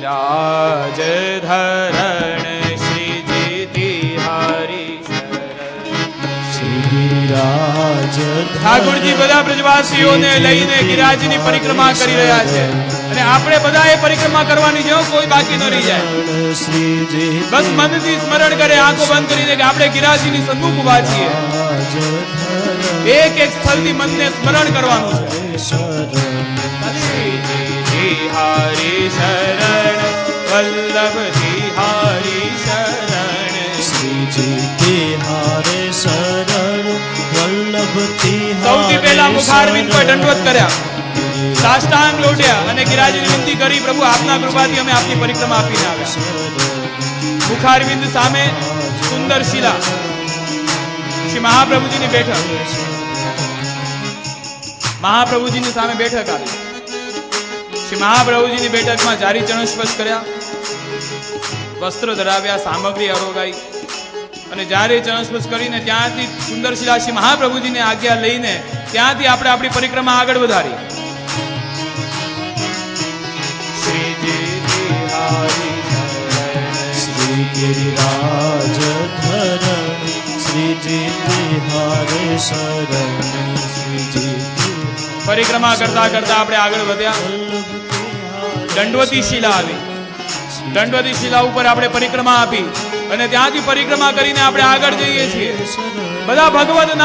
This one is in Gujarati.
ધરણ શ્રી ગિરિરાજ ઠાકોરજી બધા પ્રજવાસીઓને લઈને ગિરાજની પરિક્રમા કરી રહ્યા છે. અને આપણે બધા એ પરિક્રમા કરવાની છે કોઈ બાકી ન રહી જાય. બસ મનથી સ્મરણ કરે આંખો બંધ કરીને કે આપણે ગિરાજીની સન્મુખ ઊભા છીએ. એક એક સ્થળથી મનને સ્મરણ કરવાનું છે. સૌથી પહેલા મુખારવિંદ પર દંડવત કર્યા. સાષ્ટાંગ લોટ્યા અને ગિરાજી વિનંતી કરી, પ્રભુ, આપના કૃપાથી અમે આપની પરિક્રમા આપીને આવ્યા મુખારવિંદ સામે સુંદર શિલા શ્રી મહાપ્રભુજીની બેઠક મહાપ્રભુજીની સામે બેઠક આવી શ્રી મહાપ્રભુજીની બેઠકમાં જારી ચરણ સ્પર્શ કર્યા. વસ્ત્ર ધરાવ્યા, સામગ્રી અરોગાઈ. અને જ્યારે ચરણસ્પર્શ કરીને ત્યાંથી સુંદર શિલા શ્રી મહાપ્રભુજીની આજ્ઞા લઈને ત્યાંથી આપણે આપણી પરિક્રમા આગળ વધારી. શ્રી ગિરિરાજ ધરણ શરણ પરિક્રમા કરતા કરતા આપણે આગળ વધ્યા દંડવતી શિલા આવી દંડવતી શિલા ઉપર આપણે પરિક્રમા આપી અને ત્યાંથી પરિક્રમા કરીને આપણે આગળ જઈએ છીએ. બધા ભગવત